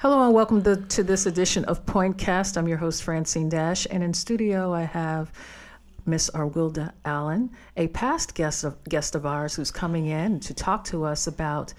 Hello and welcome to, to this edition of Pointcast. I'm your host, Francine Dash, and in studio I have Miss Arwilda Allen, a past guest of, guest of ours who's coming in to talk to us about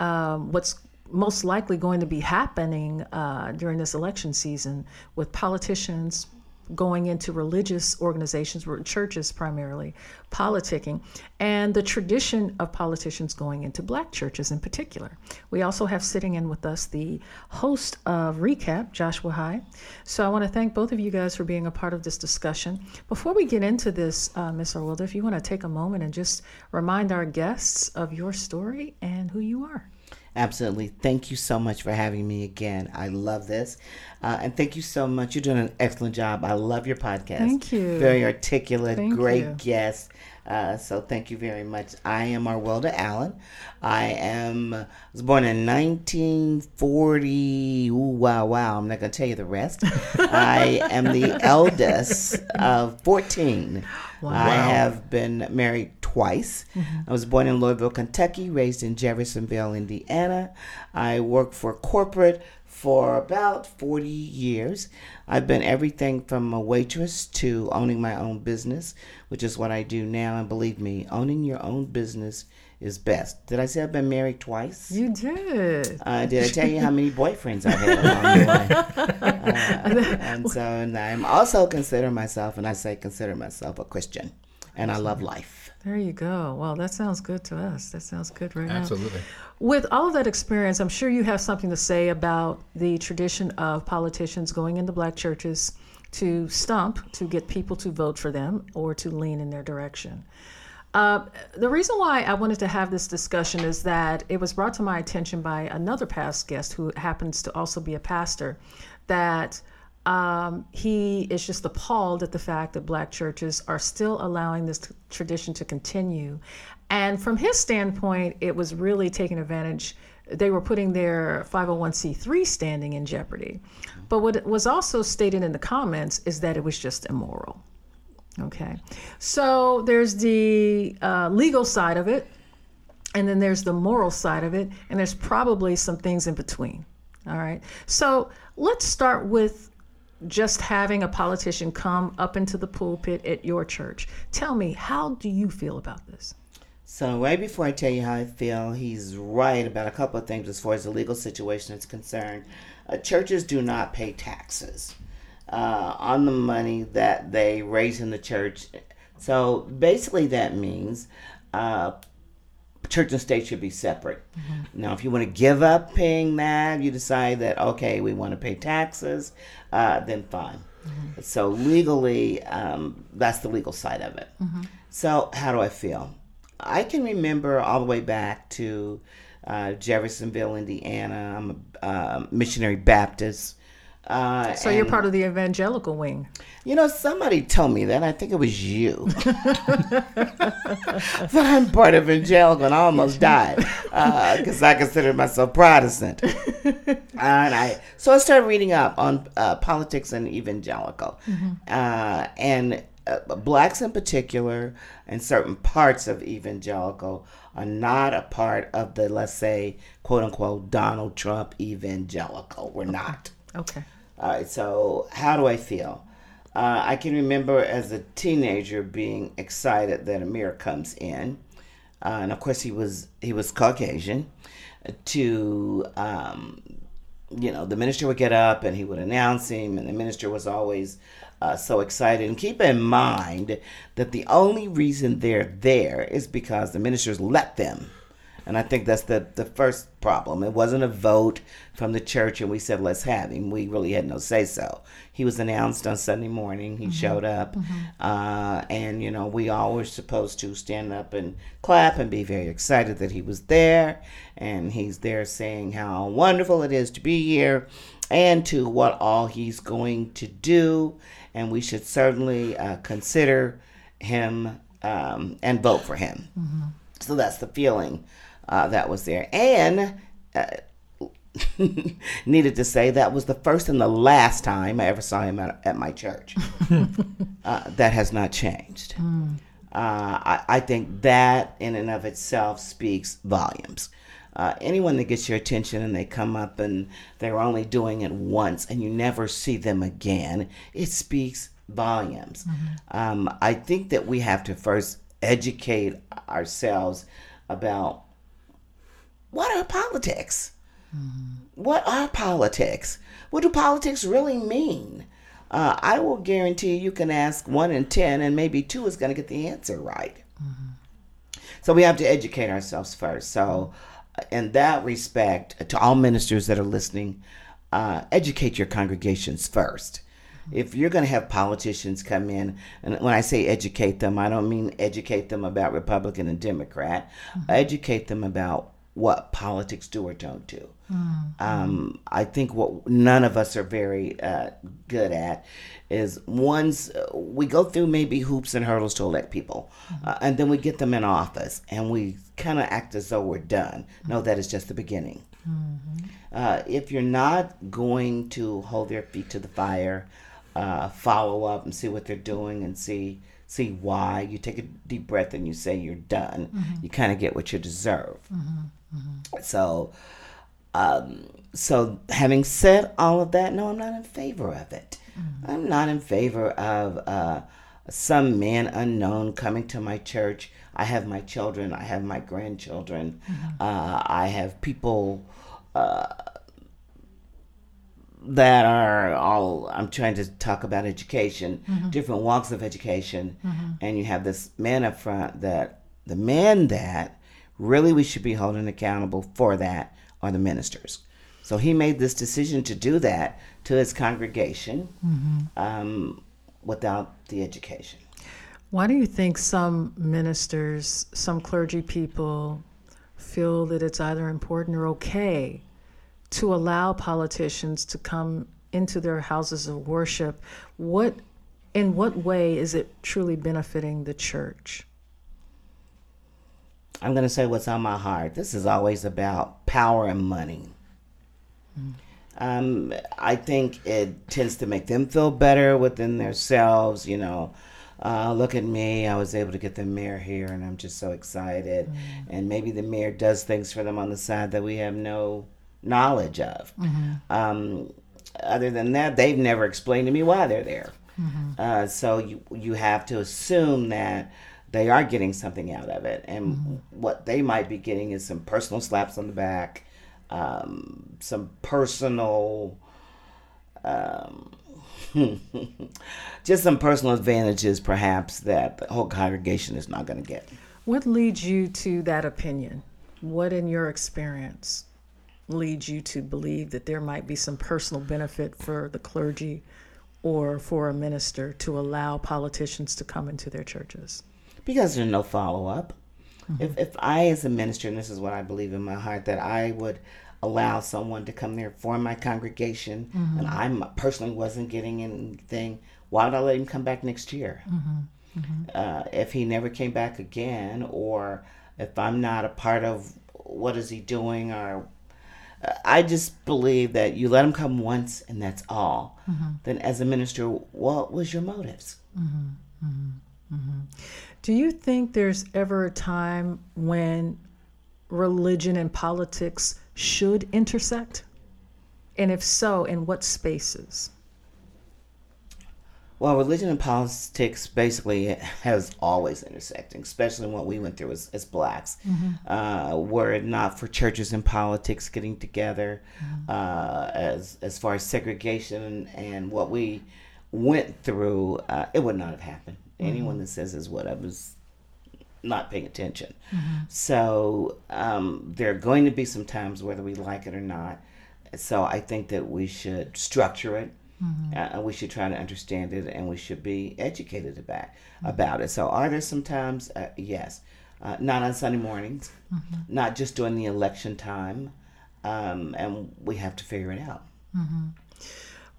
um, what's most likely going to be happening uh, during this election season with politicians, going into religious organizations, churches primarily, politicking, and the tradition of politicians going into black churches in particular. We also have sitting in with us the host of Recap, Joshua High. So I want to thank both of you guys for being a part of this discussion. Before we get into this, uh, Ms. Arwilda, if you want to take a moment and just remind our guests of your story and who you are. Absolutely. Thank you so much for having me again. I love this. Uh, and thank you so much. You're doing an excellent job. I love your podcast. Thank you. Very articulate, thank great you. guest. Uh, so thank you very much. I am Arwilda Allen. I am I was born in 1940. Ooh, wow, wow. I'm not going to tell you the rest. I am the eldest of 14. Wow. I have been married twice. Mm-hmm. I was born in Louisville, Kentucky, raised in Jeffersonville, Indiana. I worked for corporate for about 40 years. I've been everything from a waitress to owning my own business, which is what I do now. And believe me, owning your own business is best. Did I say I've been married twice? You did. Uh, did I tell you how many boyfriends I had along the way? Uh, and so and I'm also consider myself, and I say consider myself a Christian, and I love life. There you go. Well, that sounds good to us. That sounds good right Absolutely. now. Absolutely. With all of that experience, I'm sure you have something to say about the tradition of politicians going into black churches to stump, to get people to vote for them or to lean in their direction. Uh, the reason why I wanted to have this discussion is that it was brought to my attention by another past guest who happens to also be a pastor that um, he is just appalled at the fact that black churches are still allowing this t- tradition to continue. And from his standpoint, it was really taking advantage. They were putting their 501c3 standing in jeopardy. But what was also stated in the comments is that it was just immoral. Okay. So there's the uh, legal side of it, and then there's the moral side of it, and there's probably some things in between. All right. So let's start with just having a politician come up into the pulpit at your church. Tell me, how do you feel about this? So, right before I tell you how I feel, he's right about a couple of things as far as the legal situation is concerned. Uh, churches do not pay taxes uh, on the money that they raise in the church. So, basically, that means uh, church and state should be separate. Mm-hmm. Now, if you want to give up paying that, you decide that, okay, we want to pay taxes, uh, then fine. Mm-hmm. So, legally, um, that's the legal side of it. Mm-hmm. So, how do I feel? I can remember all the way back to uh, Jeffersonville, Indiana. I'm a uh, missionary Baptist. Uh, so you're part of the evangelical wing. You know, somebody told me that. I think it was you. but I'm part of evangelical, and I almost died because uh, I considered myself Protestant. and I so I started reading up on uh, politics and evangelical, mm-hmm. Uh, and uh, blacks in particular, and certain parts of evangelical are not a part of the let's say quote unquote Donald Trump evangelical. We're okay. not. Okay. All right. So how do I feel? Uh, I can remember as a teenager being excited that Amir comes in, uh, and of course he was he was Caucasian. To um, you know, the minister would get up and he would announce him, and the minister was always uh, so excited. And keep in mind that the only reason they're there is because the ministers let them. And I think that's the, the first problem. It wasn't a vote from the church and we said, let's have him. We really had no say so. He was announced on Sunday morning. He mm-hmm. showed up. Mm-hmm. Uh, and, you know, we all were supposed to stand up and clap and be very excited that he was there. And he's there saying how wonderful it is to be here and to what all he's going to do. And we should certainly uh, consider him um, and vote for him. Mm-hmm. So that's the feeling uh, that was there. And uh, needed to say that was the first and the last time I ever saw him at, at my church. uh, that has not changed. Mm. I, I, think that in and of itself speaks volumes. Uh, anyone that gets your attention and they come up and they're only doing it once and you never see them again, it speaks volumes. Mm-hmm. Um, I think that we have to first educate ourselves about what are politics? Mm-hmm. What are politics? What do politics really mean? Uh, I will guarantee you can ask one in 10, and maybe two is going to get the answer right. Mm-hmm. So we have to educate ourselves first. So, uh, in that respect, to all ministers that are listening, uh, educate your congregations first. Mm-hmm. If you're going to have politicians come in, and when I say educate them, I don't mean educate them about Republican and Democrat, mm-hmm. educate them about what politics do or don't do. Mm-hmm. Um, I think what none of us are very uh, good at is once uh, we go through maybe hoops and hurdles to elect people, mm-hmm. uh, and then we get them in office, and we kind of act as though we're done. Mm-hmm. No, that is just the beginning. Mm-hmm. Uh, if you're not going to hold their feet to the fire, uh, follow up and see what they're doing, and see see why, you take a deep breath and you say you're done. Mm-hmm. You kind of get what you deserve. Mm-hmm. So, um, so having said all of that, no, I'm not in favor of it. Mm-hmm. I'm not in favor of uh, some man unknown coming to my church. I have my children. I have my grandchildren. Mm-hmm. Uh, I have people. Uh, that are all I'm trying to talk about education, mm-hmm. different walks of education, mm-hmm. and you have this man up front that the man that really we should be holding accountable for that are the ministers. So he made this decision to do that to his congregation mm-hmm. um, without the education. Why do you think some ministers, some clergy people, feel that it's either important or okay to allow politicians to come into their houses of worship? What, in what way is it truly benefiting the church? I'm going to say what's on my heart. This is always about power and money. Mm. Um, I think it tends to make them feel better within themselves. You know, uh, look at me. I was able to get the mayor here, and I'm just so excited. Mm. And maybe the mayor does things for them on the side that we have no knowledge of. Mm-hmm. Um, other than that, they've never explained to me why they're there. Mm-hmm. Uh, so you you have to assume that they are getting something out of it. And mm-hmm. what they might be getting is some personal slaps on the back, um, some personal, um, just some personal advantages, perhaps, that the whole congregation is not going to get. What leads you to that opinion? What, in your experience, leads you to believe that there might be some personal benefit for the clergy or for a minister to allow politicians to come into their churches? Because there's no follow up. Mm-hmm. If, if I, as a minister, and this is what I believe in my heart, that I would allow someone to come there for my congregation, mm-hmm. and I personally wasn't getting anything, why would I let him come back next year? Mm-hmm. mm-hmm. Uh, if he never came back again, or if I'm not a part of what is he doing, or uh, I just believe that you let him come once and that's all. Mm-hmm. Then, as a minister, what was your motives? Mm-hmm. Do you think there's ever a time when religion and politics should intersect? And if so, in what spaces? Well, religion and politics basically has always intersecting, especially what we went through as, as blacks. Mm-hmm. Uh, were it not for churches and politics getting together, mm-hmm. uh, as as far as segregation and, and what we went through, uh, it would not have happened. Mm-hmm. Anyone that says is what I was not paying attention. Mm-hmm. So um, there are going to be some times whether we like it or not. So I think that we should structure it. Mm-hmm. Uh, we should try to understand it, and we should be educated about mm-hmm. about it. So, are there some times? Uh, yes, uh, not on Sunday mornings, mm-hmm. not just during the election time, um, and we have to figure it out.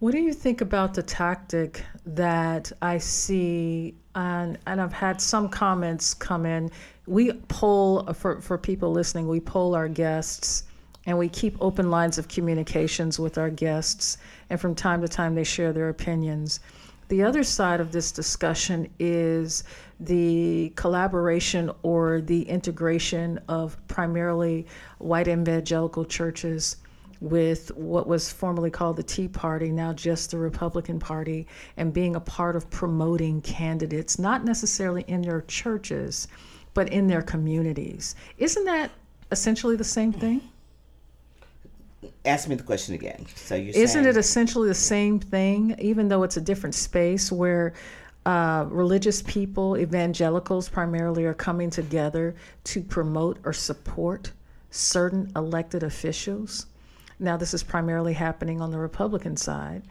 What do you think about the tactic that I see, and, and I've had some comments come in? We poll, for, for people listening, we poll our guests and we keep open lines of communications with our guests. And from time to time, they share their opinions. The other side of this discussion is the collaboration or the integration of primarily white evangelical churches with what was formerly called the Tea Party, now just the Republican Party, and being a part of promoting candidates, not necessarily in their churches, but in their communities. Isn't that essentially the same thing? Ask me the question again. So you isn't it essentially the same thing, even though it's a different space where uh, religious people, evangelicals primarily, are coming together to promote or support certain elected officials? Now, this is primarily happening on the Republican side.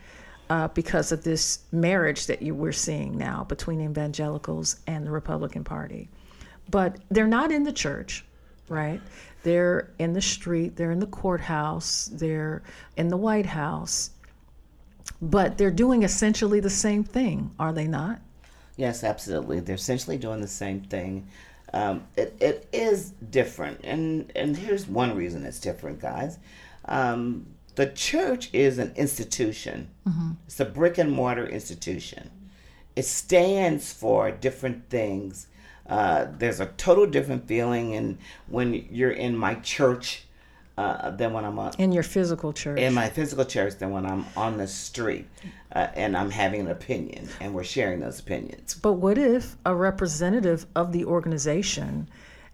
Uh, because of this marriage that you we're seeing now between evangelicals and the Republican Party. But they're not in the church, right? They're in the street, they're in the courthouse, they're in the White House. But they're doing essentially the same thing, are they not? Yes, absolutely. They're essentially doing the same thing. Um, it, it is different, and and here's one reason it's different, guys. Um, the church is an institution. Mm-hmm. It's a brick and mortar institution. It stands for different things uh, there's a total different feeling and when you're in my church uh, than when I'm on, in your physical church. In my physical church than when I'm on the street uh, and I'm having an opinion and we're sharing those opinions. But what if a representative of the organization,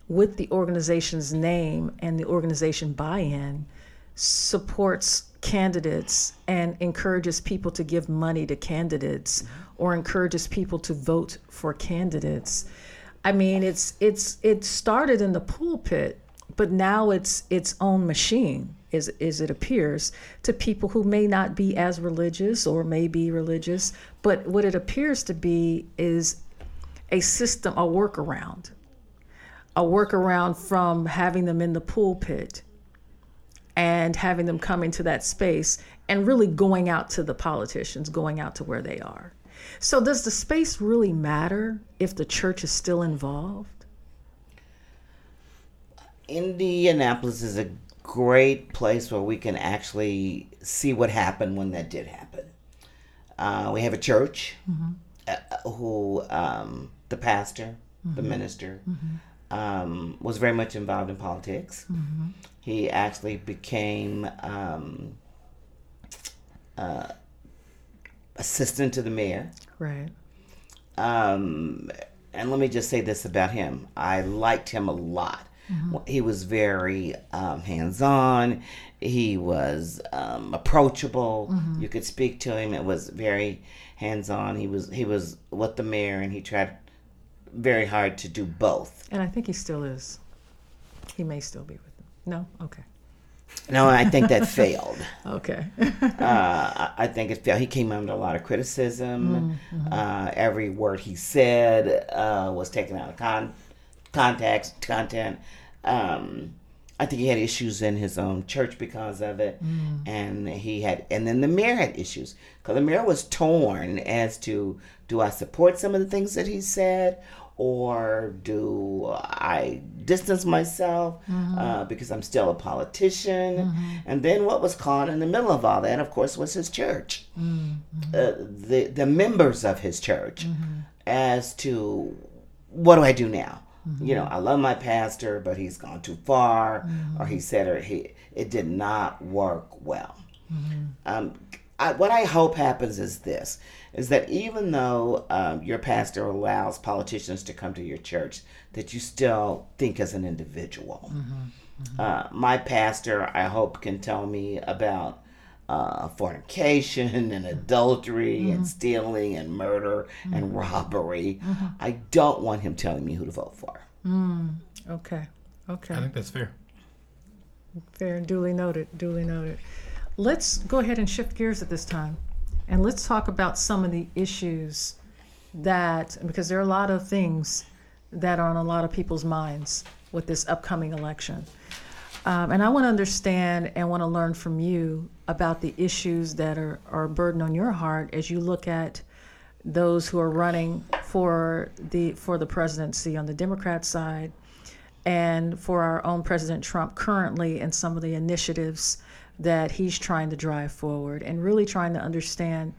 with the organization's name and the organization buy-in, supports candidates and encourages people to give money to candidates mm-hmm. or encourages people to vote for candidates? I mean, it's it's it started in the pulpit, but now it's its own machine, as as it appears, to people who may not be as religious or may be religious, but what it appears to be is a system, a workaround, a workaround from having them in the pulpit and having them come into that space and really going out to the politicians, going out to where they are. So, does the space really matter if the church is still involved? Indianapolis is a great place where we can actually see what happened when that did happen. Uh, we have a church mm-hmm. uh, who um, the pastor, mm-hmm. the minister, mm-hmm. Um, was very much involved in politics. Mm-hmm. He actually became um, uh, assistant to the mayor. Right. Um, and let me just say this about him I liked him a lot. Mm-hmm. He was very um, hands on, he was um, approachable. Mm-hmm. You could speak to him, it was very hands on. He was, he was with the mayor and he tried very hard to do both. And I think he still is. He may still be with them. No? Okay. No, I think that failed. Okay. uh, I think it failed. He came under a lot of criticism. Mm-hmm. Uh, every word he said uh, was taken out of con- context, content. Um, I think he had issues in his own church because of it, mm. and he had, and then the mayor had issues because the mayor was torn as to do I support some of the things that he said, or do I distance myself mm-hmm. uh, because I'm still a politician? Mm-hmm. And then what was caught in the middle of all that, of course, was his church, mm-hmm. uh, the the members of his church, mm-hmm. as to what do I do now? You know, mm-hmm. I love my pastor, but he's gone too far, or he said, or he it did not work well. Um, I, what I hope happens is this is that even though um, your pastor allows politicians to come to your church, that you still think as an individual. Mm-hmm, mm-hmm. Uh, my pastor, I hope, can tell me about uh, fornication and adultery mm-hmm. and stealing and murder and mm-hmm. robbery. Mm-hmm. I don't want him telling me who to vote for. Mm, okay. Okay. I think that's fair. Fair, and duly noted. Duly noted. Let's go ahead and shift gears at this time. And let's talk about some of the issues that, because there are a lot of things that are on a lot of people's minds with this upcoming election. Um, and I want to understand and want to learn from you about the issues that are, are a burden on your heart as you look at those who are running for the for the presidency on the Democrat side and for our own President Trump currently and some of the initiatives that he's trying to drive forward and really trying to understand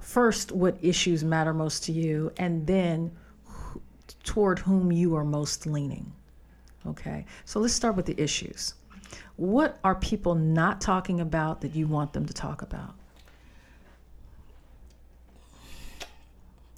first what issues matter most to you, and then wh- toward whom you are most leaning. Okay, so let's start with the issues. What are people not talking about that you want them to talk about?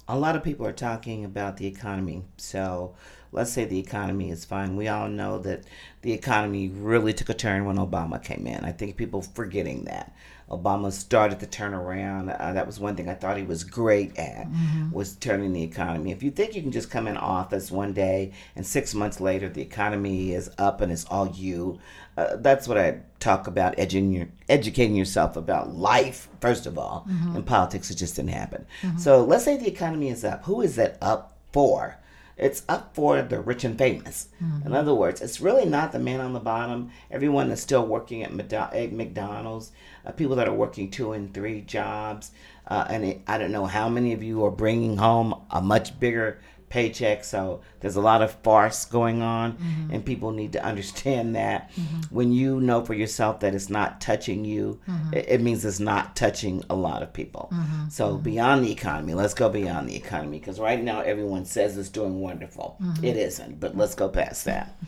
a lot of people are talking about the economy. So let's say the economy is fine. We all know that the economy really took a turn when Obama came in. I think people forgetting that. Obama started the turnaround. Uh, that was one thing I thought he was great at mm-hmm. was turning the economy. If you think you can just come in office one day and six months later the economy is up and it's all you, uh, that's what I talk about educating, educating yourself about life first of all. Mm-hmm. In politics, it just didn't happen. Mm-hmm. So let's say the economy is up. Who is that up for? It's up for the rich and famous. Mm-hmm. In other words, it's really not the man on the bottom. Everyone that's still working at McDonald's, uh, people that are working two and three jobs. Uh, and it, I don't know how many of you are bringing home a much bigger paycheck. So there's a lot of farce going on, mm-hmm. and people need to understand that mm-hmm. when you know for yourself that it's not touching you, mm-hmm. it, it, means it's not touching a lot of people. Mm-hmm. So mm-hmm. beyond the economy, let's go beyond the economy because right now everyone says it's doing wonderful. Mm-hmm. It isn't, but let's go past that.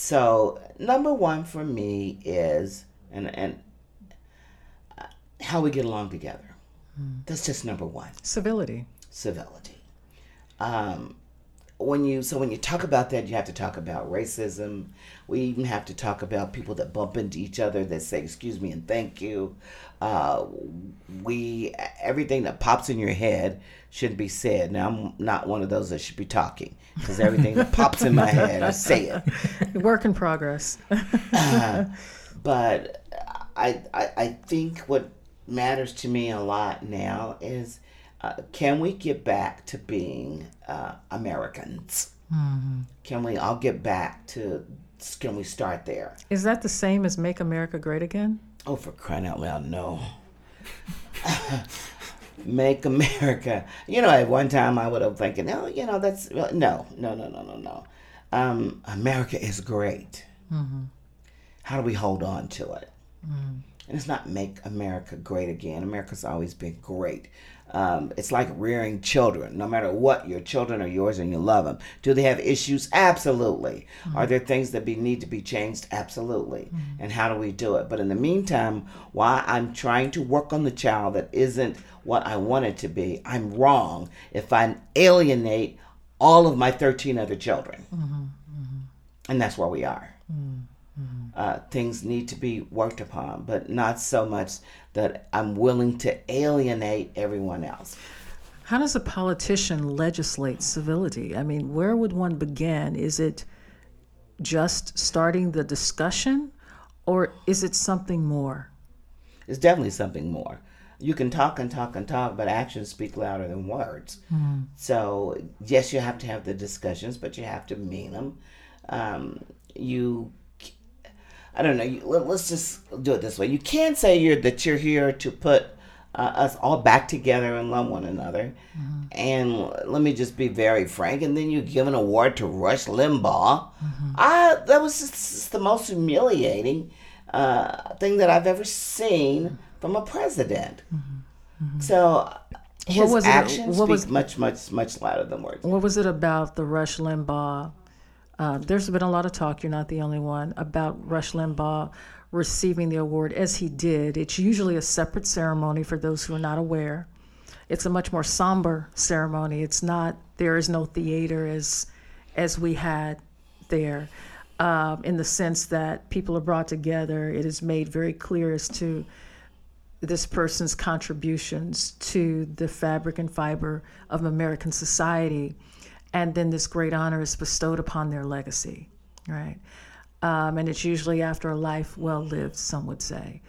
So number one for me is and and uh, how we get along together. Mm. That's just number one. Civility. Civility. Um, when you so when you talk about that you have to talk about racism. We even have to talk about people that bump into each other that say excuse me and thank you. Uh, we everything that pops in your head should be said. Now i'm not one of those that should be talking because everything that pops in my head i say it. Work in progress. Uh, but I, I i think what matters to me a lot now is uh, can we get back to being uh, Americans? Mm-hmm. Can we all get back to? Can we start there? Is that the same as "Make America Great Again"? Oh, for crying out loud, no. Make America. You know, at one time I would have thinking, oh, you know, that's no, no, no, no, no, no. Um, America is great. Mm-hmm. How do we hold on to it? Mm-hmm. And it's not make America great again. America's always been great. Um, it's like rearing children. No matter what, your children are yours and you love them. Do they have issues? Absolutely. Mm-hmm. Are there things that be, need to be changed? Absolutely. Mm-hmm. And how do we do it? But in the meantime, while I'm trying to work on the child that isn't what I want it to be, I'm wrong if I alienate all of my 13 other children. Mm-hmm. And that's where we are. Mm-hmm. Uh, things need to be worked upon, but not so much that I'm willing to alienate everyone else. How does a politician legislate civility? I mean, where would one begin? Is it just starting the discussion or is it something more? It's definitely something more. You can talk and talk and talk, but actions speak louder than words. Mm. So, yes, you have to have the discussions, but you have to mean them. Um, you I don't know. You, let, us just do it this way. You can say you're that you're here to put uh, us all back together and love one another. Mm-hmm. And let me just be very frank. And then you give an award to Rush Limbaugh. Mm-hmm. I that was just the most humiliating uh, thing that I've ever seen from a president. Mm-hmm. mm-hmm. So his actions speak was, much, much, much louder than words. What was it about the Rush Limbaugh uh, there's been a lot of talk, you're not the only one, about Rush Limbaugh receiving the award as he did. It's usually a separate ceremony for those who are not aware. It's a much more somber ceremony. It's not, there is no theater as, as we had there. Uh, in the sense that people are brought together, it is made very clear as to this person's contributions to the fabric and fiber of American society and then this great honor is bestowed upon their legacy, right? Um, and it's usually after a life well lived, some would say.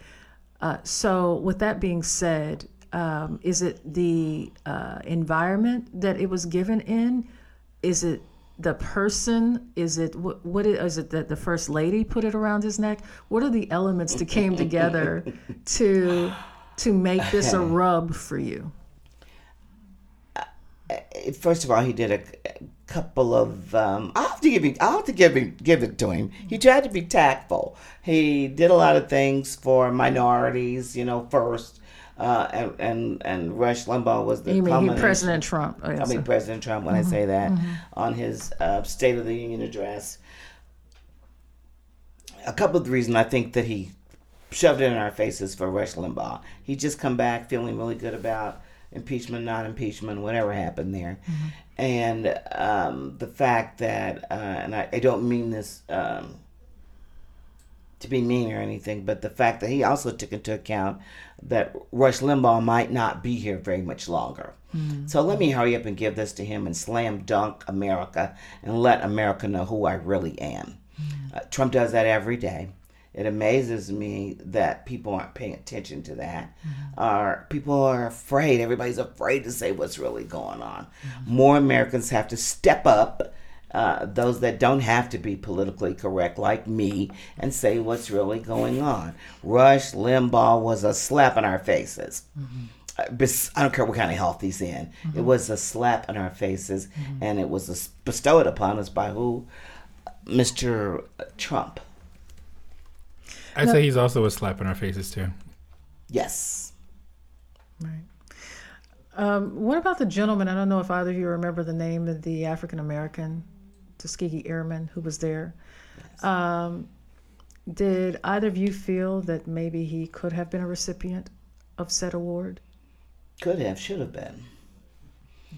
Uh, so, with that being said, um, is it the uh, environment that it was given in? Is it the person? Is it what, what is it that the first lady put it around his neck? What are the elements that came together to to make this a rub for you? First of all, he did a couple of um, I have to give it I have to give it give it to him. He tried to be tactful. He did a lot of things for minorities, you know, first. Uh, and, and and Rush Limbaugh was the You mean President Trump? Oh, I mean. President Trump when I say that on his uh, State of the Union address. A couple of the reasons I think that he shoved it in our faces for Rush Limbaugh. He just come back feeling really good about impeachment, not impeachment, whatever happened there, and um, the fact that, uh, and I, I don't mean this. Um, to be mean or anything, but the fact that he also took into account that Rush Limbaugh might not be here very much longer. So let me hurry up and give this to him and slam dunk America and let America know who I really am. Uh, Trump does that every day. It amazes me that people aren't paying attention to that. Mm-hmm. Are people are afraid? Everybody's afraid to say what's really going on. Mm-hmm. More Americans have to step up uh, those that don't have to be politically correct, like me, and say what's really going on. Rush Limbaugh was a slap in our faces. Mm-hmm. Uh, bes- I don't care what kind of health he's in. It was a slap in our faces, and it was bestowed upon us by who? Mr. Trump. I'd say he's also a slap in our faces too. Yes. Right. Um, what about the gentleman? I don't know if either of you remember the name of the African American Tuskegee Airman who was there. Um, did either of you feel that maybe he could have been a recipient of said award? Could have, should have been.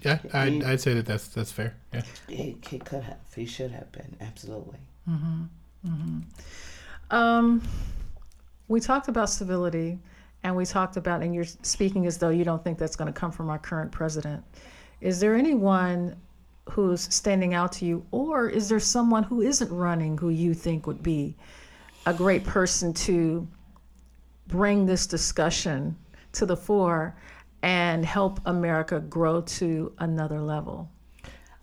Yeah, I'd, I'd say that that's that's fair. Yeah. He, he could have. He should have been. Absolutely. Um, we talked about civility, and we talked about, and you're speaking as though you don't think that's going to come from our current president. Is there anyone who's standing out to you, or is there someone who isn't running who you think would be a great person to bring this discussion to the fore and help America grow to another level?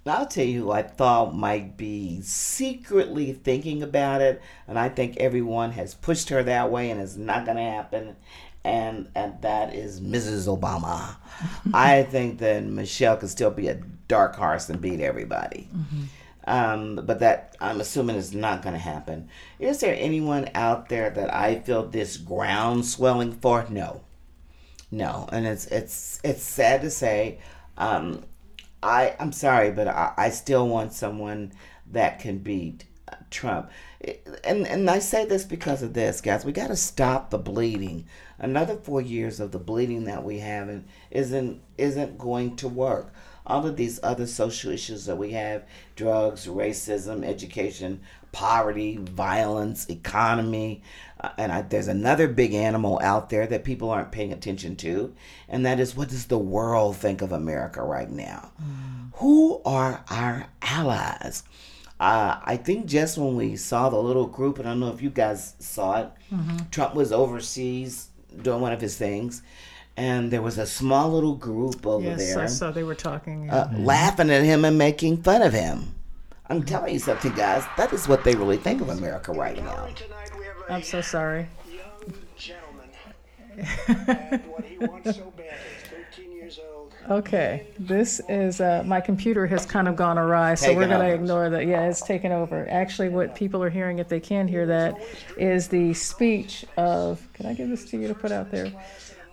I'll tell you who I thought might be secretly thinking about it, and I think everyone has pushed her that way, and it's not going to happen. And and that is Mrs. Obama. I think that Michelle could still be a dark horse and beat everybody. Um, but that I'm assuming is not going to happen. Is there anyone out there that I feel this ground swelling for? No, no, and it's it's it's sad to say. Um, I I'm sorry, but I, I still want someone that can beat Trump. And and I say this because of this, guys. We got to stop the bleeding. Another four years of the bleeding that we have and isn't isn't going to work. All of these other social issues that we have drugs, racism, education, poverty, violence, economy. Uh, and I, there's another big animal out there that people aren't paying attention to, and that is what does the world think of America right now? Who are our allies? Uh, I think just when we saw the little group, and I don't know if you guys saw it, Trump was overseas doing one of his things, and there was a small little group over Yes, there I saw they were talking. uh, laughing at him and making fun of him. I'm telling you something, guys. That is what they really think of America right now. Tonight we have a I'm so sorry. young gentleman. and what he wants so bad. He's 13 years old. Okay, this is uh, my computer has kind of gone awry, so we're going to ignore that. Yeah, it's taken over. Actually, what people are hearing, if they can hear that, is the speech of. Can I give this to you to put out there?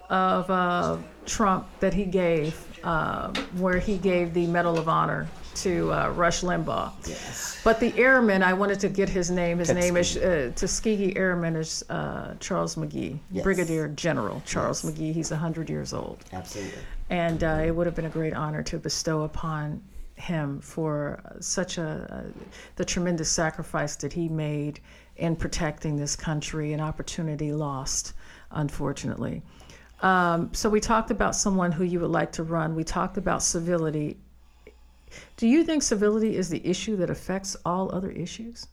Of uh, Trump that he gave, uh, where he gave the Medal of Honor to uh, Rush Limbaugh. Yes. But the airman, I wanted to get his name. His name is uh, Tuskegee Airman is uh, Charles McGee, Yes. Brigadier General Charles McGee. He's 100 years old Absolutely. and uh, it would have been a great honor to bestow upon him for such a uh, the tremendous sacrifice that he made in protecting this country, an opportunity lost, unfortunately. Um, so we talked about someone who you would like to run. We talked about civility. Do you think civility is the issue that affects all other issues?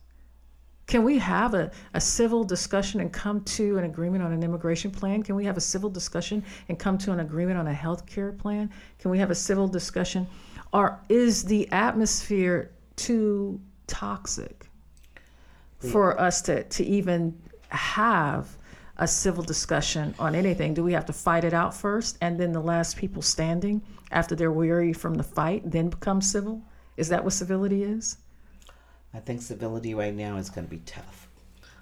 Can we have a, a civil discussion and come to an agreement on an immigration plan? Can we have a civil discussion and come to an agreement on a health care plan? Can we have a civil discussion? Or is the atmosphere too toxic for us to, to even have a civil discussion on anything? Do we have to fight it out first and then the last people standing after they're weary from the fight then become civil? Is that what civility is? I think civility right now is going to be tough.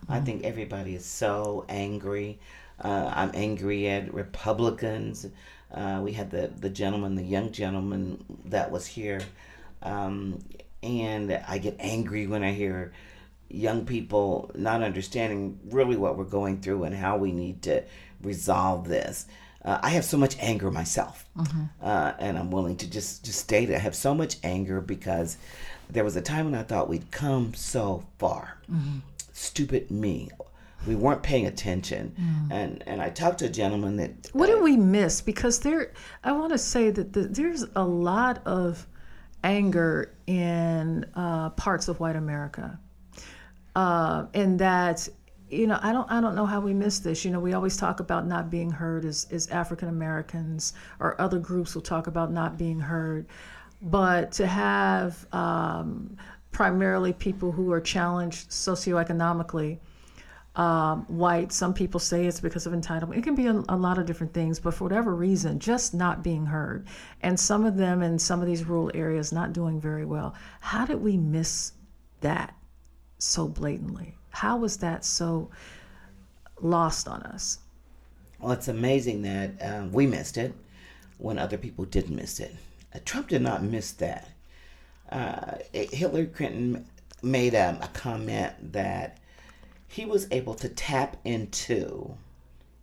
I think everybody is so angry. Uh, I'm angry at Republicans. Uh, we had the, the gentleman, the young gentleman that was here. Um, and I get angry when I hear young people not understanding really what we're going through and how we need to resolve this. Uh, I have so much anger myself, uh, and I'm willing to just just state it. I have so much anger because there was a time when I thought we'd come so far. Stupid me. We weren't paying attention, and and I talked to a gentleman that What did we miss? Because there, I want to say that the, there's a lot of anger in uh, parts of white America, uh, and that you know I don't I don't know how we miss this. You know, we always talk about not being heard as as African Americans, or other groups will talk about not being heard, but to have um, primarily people who are challenged socioeconomically um, white. Some people say it's because of entitlement. It can be a, a lot of different things, but for whatever reason, just not being heard. And some of them in some of these rural areas not doing very well. How did we miss that so blatantly? How was that so lost on us? Well, it's amazing that um, we missed it when other people didn't miss it. Uh, Trump did not miss that. Uh, Hillary Clinton made um, a comment that he was able to tap into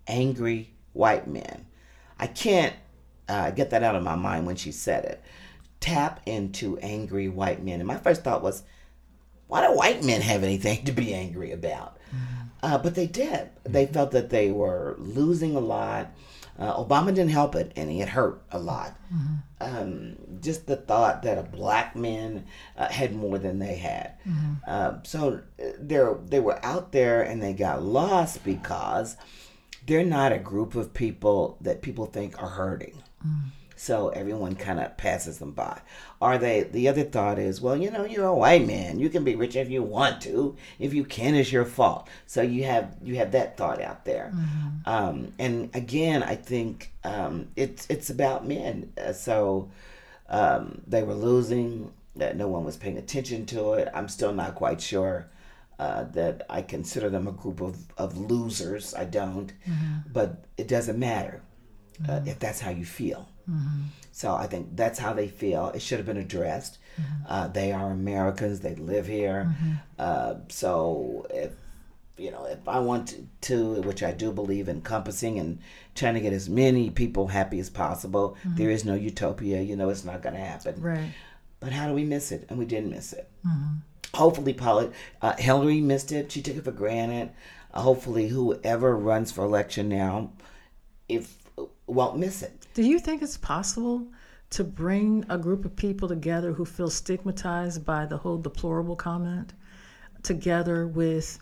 angry white men. I can't uh, get that out of my mind when she said it. Tap into angry white men. And my first thought was, why do white men have anything to be angry about? Uh, but they did. They felt that they were losing a lot. Uh, Obama didn't help it, and it hurt a lot. Um, just the thought that a black man uh, had more than they had. Uh, so they they were out there, and they got lost because they're not a group of people that people think are hurting. So everyone kind of passes them by. Are they? The other thought is, well, you know, you're a white man. You can be rich if you want to. If you can't, it's your fault. So you have you have that thought out there. Um, and again, I think um, it's it's about men. Uh, so um, they were losing. That no one was paying attention to it. I'm still not quite sure. Uh, that I consider them a group of, of losers. I don't, but it doesn't matter uh, if that's how you feel. So I think that's how they feel. It should have been addressed. Uh, they are Americans. They live here. Uh, so if you know, if I want to, which I do believe encompassing and trying to get as many people happy as possible, there is no utopia. You know, it's not going to happen. Right. But how do we miss it? And we didn't miss it. Hopefully, Paula, uh, Hillary missed it. She took it for granted. Uh, hopefully, whoever runs for election now, if won't miss it. Do you think it's possible to bring a group of people together who feel stigmatized by the whole deplorable comment together with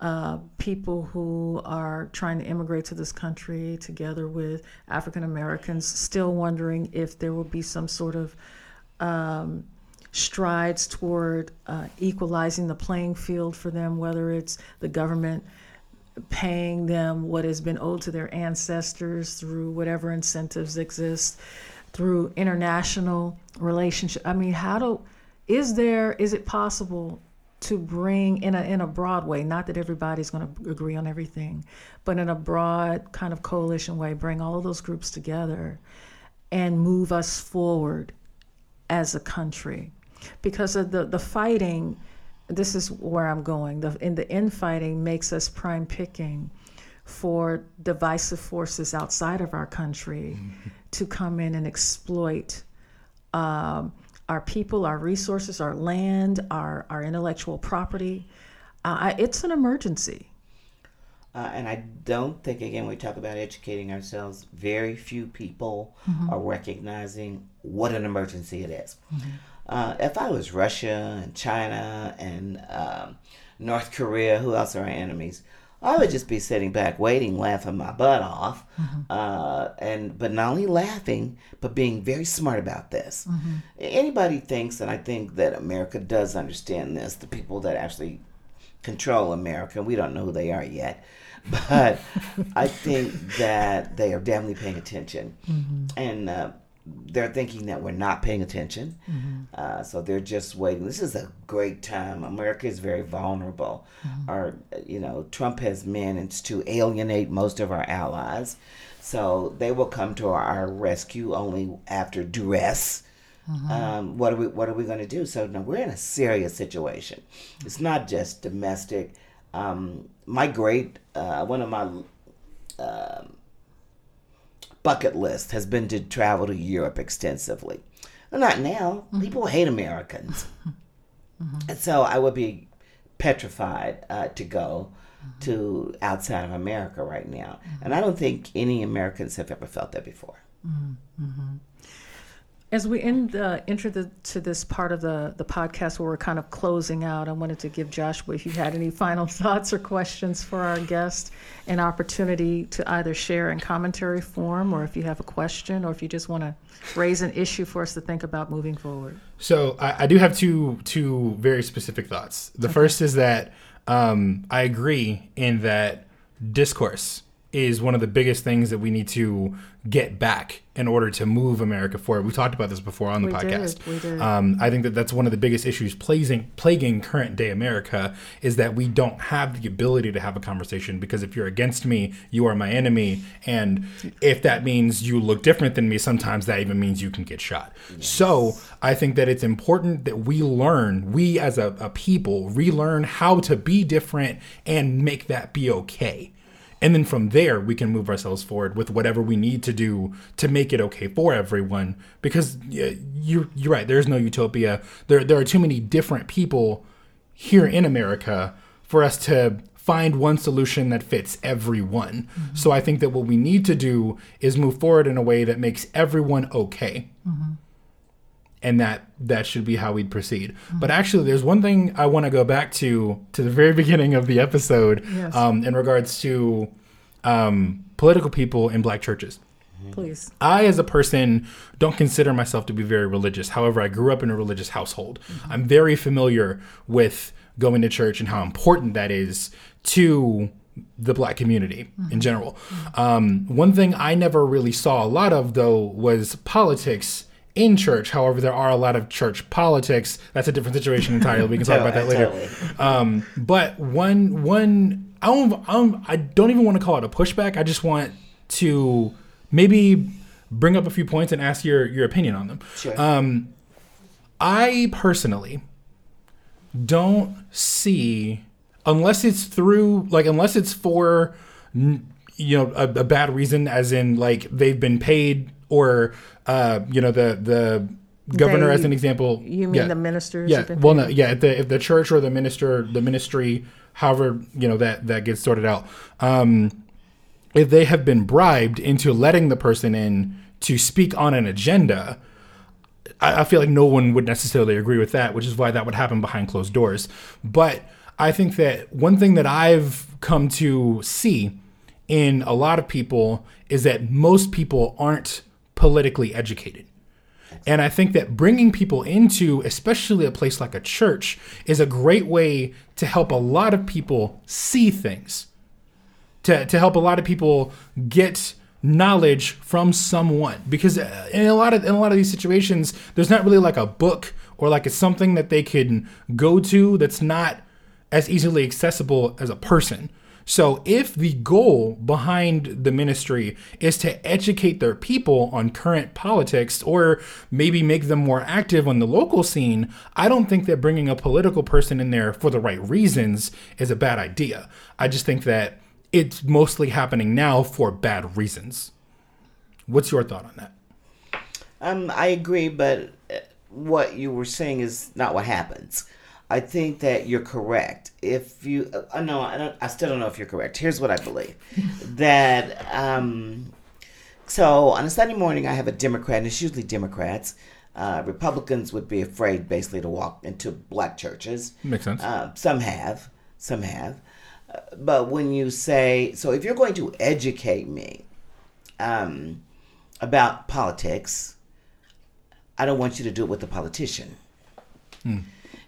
uh, people who are trying to immigrate to this country, together with African Americans, still wondering if there will be some sort of um, strides toward uh, equalizing the playing field for them, whether it's the government paying them what has been owed to their ancestors through whatever incentives exist through international relationship. I mean how do is there is it possible to bring in a in a broad way not that everybody's going to agree on everything but in a broad kind of coalition way bring all of those groups together and move us forward as a country? Because of the the fighting this is where I'm going. The in the infighting makes us prime picking for divisive forces outside of our country to come in and exploit um, our people, our resources, our land, our our intellectual property. Uh, it's an emergency. Uh, and I don't think, again, we talk about educating ourselves, very few people are recognizing what an emergency it is. Uh, if I was Russia and China and um, North Korea, who else are our enemies? I would just be sitting back, waiting, laughing my butt off, uh, and but not only laughing, but being very smart about this. Anybody thinks, and I think that America does understand this. The people that actually control America. We don't know who they are yet, but I think that they are definitely paying attention. And uh, they're thinking that we're not paying attention. Uh, so they're just waiting. This is a great time. America is very vulnerable. Our, you know, Trump has managed to alienate most of our allies. So they will come to our rescue only after duress. Um, what are we What are we going to do? So now we're in a serious situation. It's not just domestic. Um, my great uh, one of my um bucket list has been to travel to Europe extensively. Well, not now. Mm-hmm. People hate Americans, mm-hmm. and so I would be petrified uh, to go mm-hmm. to outside of America right now. And I don't think any Americans have ever felt that before. As we end, uh, enter the, to this part of the, the podcast where we're kind of closing out, I wanted to give Joshua, if you had any final thoughts or questions for our guest, an opportunity to either share in commentary form, or if you have a question, or if you just want to raise an issue for us to think about moving forward. So I, I do have two two very specific thoughts. The first is that um, I agree in that discourse is one of the biggest things that we need to get back in order to move America forward. We talked about this before on the We did, podcast. we did. Um, I think that that's one of the biggest issues plaguing, plaguing current day America is that we don't have the ability to have a conversation because if you're against me, you are my enemy. And if that means you look different than me, sometimes that even means you can get shot. So I think that it's important that we learn, we as a, a people, relearn how to be different and make that be okay. And then from there, we can move ourselves forward with whatever we need to do to make it okay for everyone. Because you're you're right. There's no utopia. There there are too many different people here in America for us to find one solution that fits everyone. Mm-hmm. So I think that what we need to do is move forward in a way that makes everyone okay mm-hmm. And that that should be how we'd proceed. But actually, there's one thing I want to go back to to the very beginning of the episode Yes. um, in regards to um, political people in black churches. Please. I, as a person, don't consider myself to be very religious. However, I grew up in a religious household. I'm very familiar with going to church and how important that is to the black community in general. Um, one thing I never really saw a lot of, though, was politics in church. However, there are a lot of church politics. That's a different situation entirely. We can talk about that later. Totally. Um, but one one I don't, I don't I don't even want to call it a pushback. I just want to maybe bring up a few points and ask your your opinion on them. Sure. Um, I personally don't see unless it's through like unless it's for you know a, a bad reason as in like they've been paid or uh you know the the governor They- as an example You mean yeah. the ministers? Yeah. Well, no. Yeah. If the if the church or the minister, the ministry, however you know that that gets sorted out, um, if they have been bribed into letting the person in to speak on an agenda, I, I feel like no one would necessarily agree with that, which is why that would happen behind closed doors. But I think that one thing that I've come to see in a lot of people is that most people aren't politically educated. And I think that bringing people into, especially a place like a church, is a great way to help a lot of people see things, to, to help a lot of people get knowledge from someone. Because uh, in a lot of in a lot of these situations, there's not really like a book or like it's something that they can go to that's not as easily accessible as a person. So, if the goal behind the ministry is to educate their people on current politics or maybe make them more active on the local scene, I don't think that bringing a political person in there for the right reasons is a bad idea. I just think that it's mostly happening now for bad reasons. What's your thought on that? Um, I agree, but uh, what you were saying is not what happens. I think that you're correct. If you, uh, no, I, don't, I still don't know if you're correct. Here's what I believe: that um, so on a Sunday morning, I have a Democrat, and it's usually Democrats. Uh, Republicans would be afraid, basically, to walk into black churches. Makes sense. Uh, some have, some have. Uh, but when you say, so if you're going to educate me um, about politics, I don't want you to do it with a politician.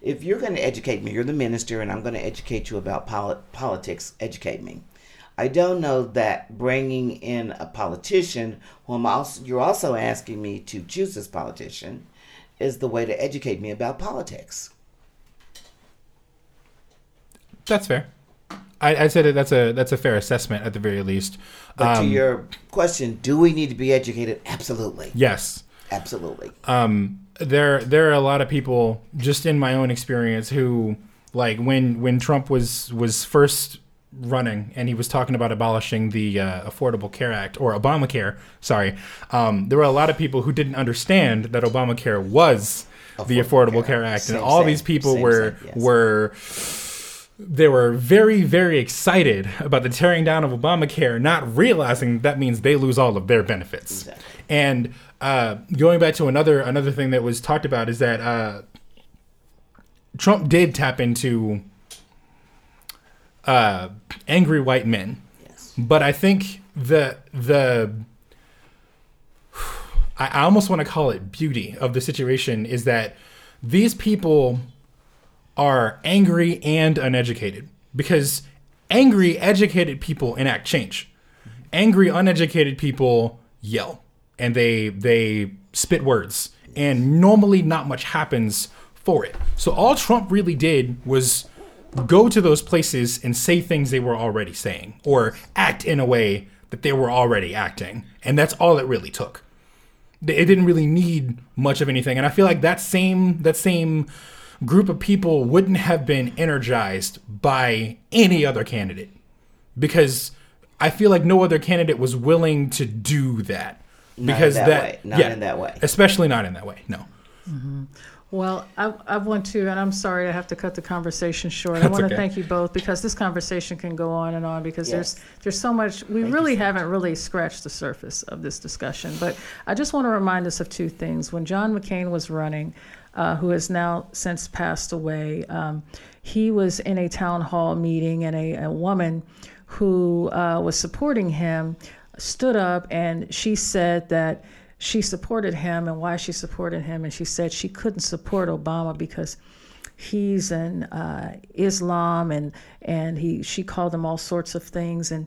If you're going to educate me, you're the minister, and I'm going to educate you about poli- politics, educate me. I don't know that bringing in a politician, whom also, you're also asking me to choose this politician, is the way to educate me about politics. That's fair. I, I'd say that that's a that's a fair assessment at the very least. But to Um, your question, do we need to be educated? Absolutely. yes, Absolutely. um, there there are a lot of people just in my own experience who like when when Trump was was first running and he was talking about abolishing the uh, Affordable Care Act or Obamacare. Sorry, um, there were a lot of people who didn't understand that Obamacare was the Affordable Affordable Care Care Act. Act, and all same. these people Same, were same, yes. were they were very very excited about the tearing down of Obamacare, not realizing that means they lose all of their benefits. Exactly. And uh, going back to another another thing that was talked about is that uh, Trump did tap into uh, angry white men, Yes. but I think the the I I almost want to call it beauty of the situation is that these people are angry and uneducated because angry educated people enact change. Angry uneducated people yell and they they spit words. And normally not much happens for it. So all trump really did was go to those places and say things they were already saying or act in a way that they were already acting. And that's all it really took. It didn't really need much of anything. And i feel like that same that same group of people wouldn't have been energized by any other candidate. Because i feel like no other candidate was willing to do that because that way. Not in that way. especially not in that way no Well, I, I want to, and I'm sorry I have to cut the conversation short. I That's want to thank you both because this conversation can go on and on because Yes. there's there's so much. We really haven't really scratched the surface of this discussion. But I just want to remind us of two things. When John McCain was running, uh, who has now since passed away, um, he was in a town hall meeting, and a, a woman who uh, was supporting him stood up and she said that she supported him and why she supported him. And she said she couldn't support Obama because he's in uh, Islam and and he she called him all sorts of things. And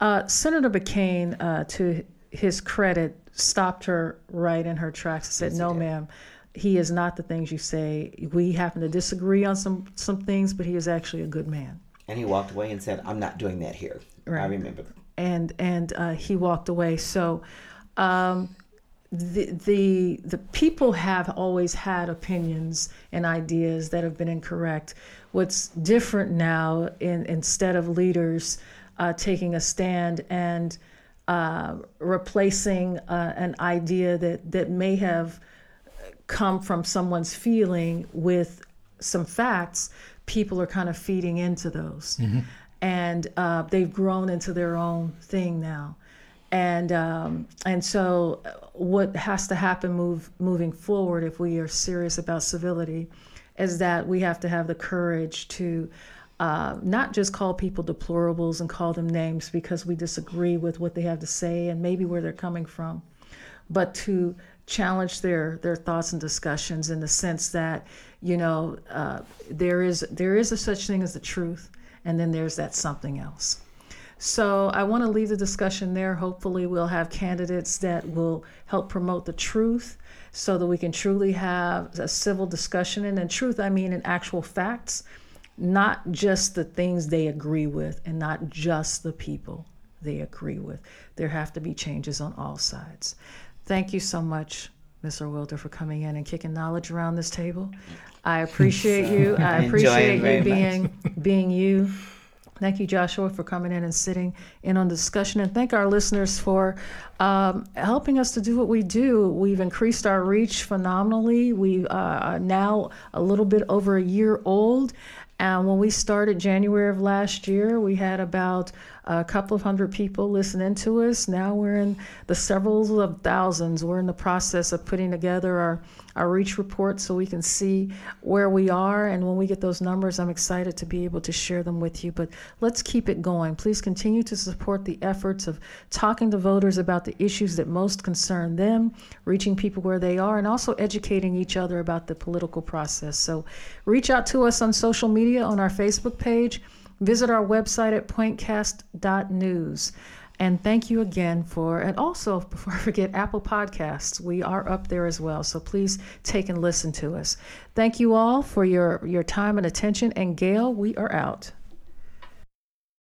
uh, Senator McCain, uh, to his credit, stopped her right in her tracks and said, "No, ma'am." He is not the things you say. We happen to disagree on some some things, but he is actually a good man. And he walked away and said, I'm not doing that here. I remember. And and uh, he walked away. So um, the the the people have always had opinions and ideas that have been incorrect. What's different now, in, instead of leaders uh, taking a stand and uh, replacing uh, an idea that that may have come from someone's feeling with some facts, people are kind of feeding into those. And uh, they've grown into their own thing now. And um, and so uh, what has to happen move moving forward if we are serious about civility is that we have to have the courage to uh, not just call people deplorables and call them names because we disagree with what they have to say and maybe where they're coming from, but to challenge their their thoughts and discussions in the sense that you know uh, there is there is a such thing as the truth, and then there's that something else. So I want to leave the discussion there. Hopefully, we'll have candidates that will help promote the truth so that we can truly have a civil discussion. And in truth, I mean in actual facts, not just the things they agree with and not just the people they agree with. There have to be changes on all sides. Thank you so much, Mr. Wilder, for coming in and kicking knowledge around this table. I appreciate you. I appreciate you being being you. Thank you, Joshua, for coming in and sitting in on the discussion. And thank our listeners for um, helping us to do what we do. We've increased our reach phenomenally. We uh, are now a little bit over a year old. And when we started January of last year, we had about a couple of hundred people listening to us. Now we're in the several of thousands. We're in the process of putting together our, our reach report so we can see where we are. And when we get those numbers, I'm excited to be able to share them with you. But let's keep it going. Please continue to support the efforts of talking to voters about the issues that most concern them, reaching people where they are, and also educating each other about the political process. So reach out to us on social media on our Facebook page Visit our website at pointcast.news. And thank you again for, and also before I forget, Apple Podcasts. We are up there as well. So please take and listen to us. Thank you all for your, your time and attention. And Gail, we are out.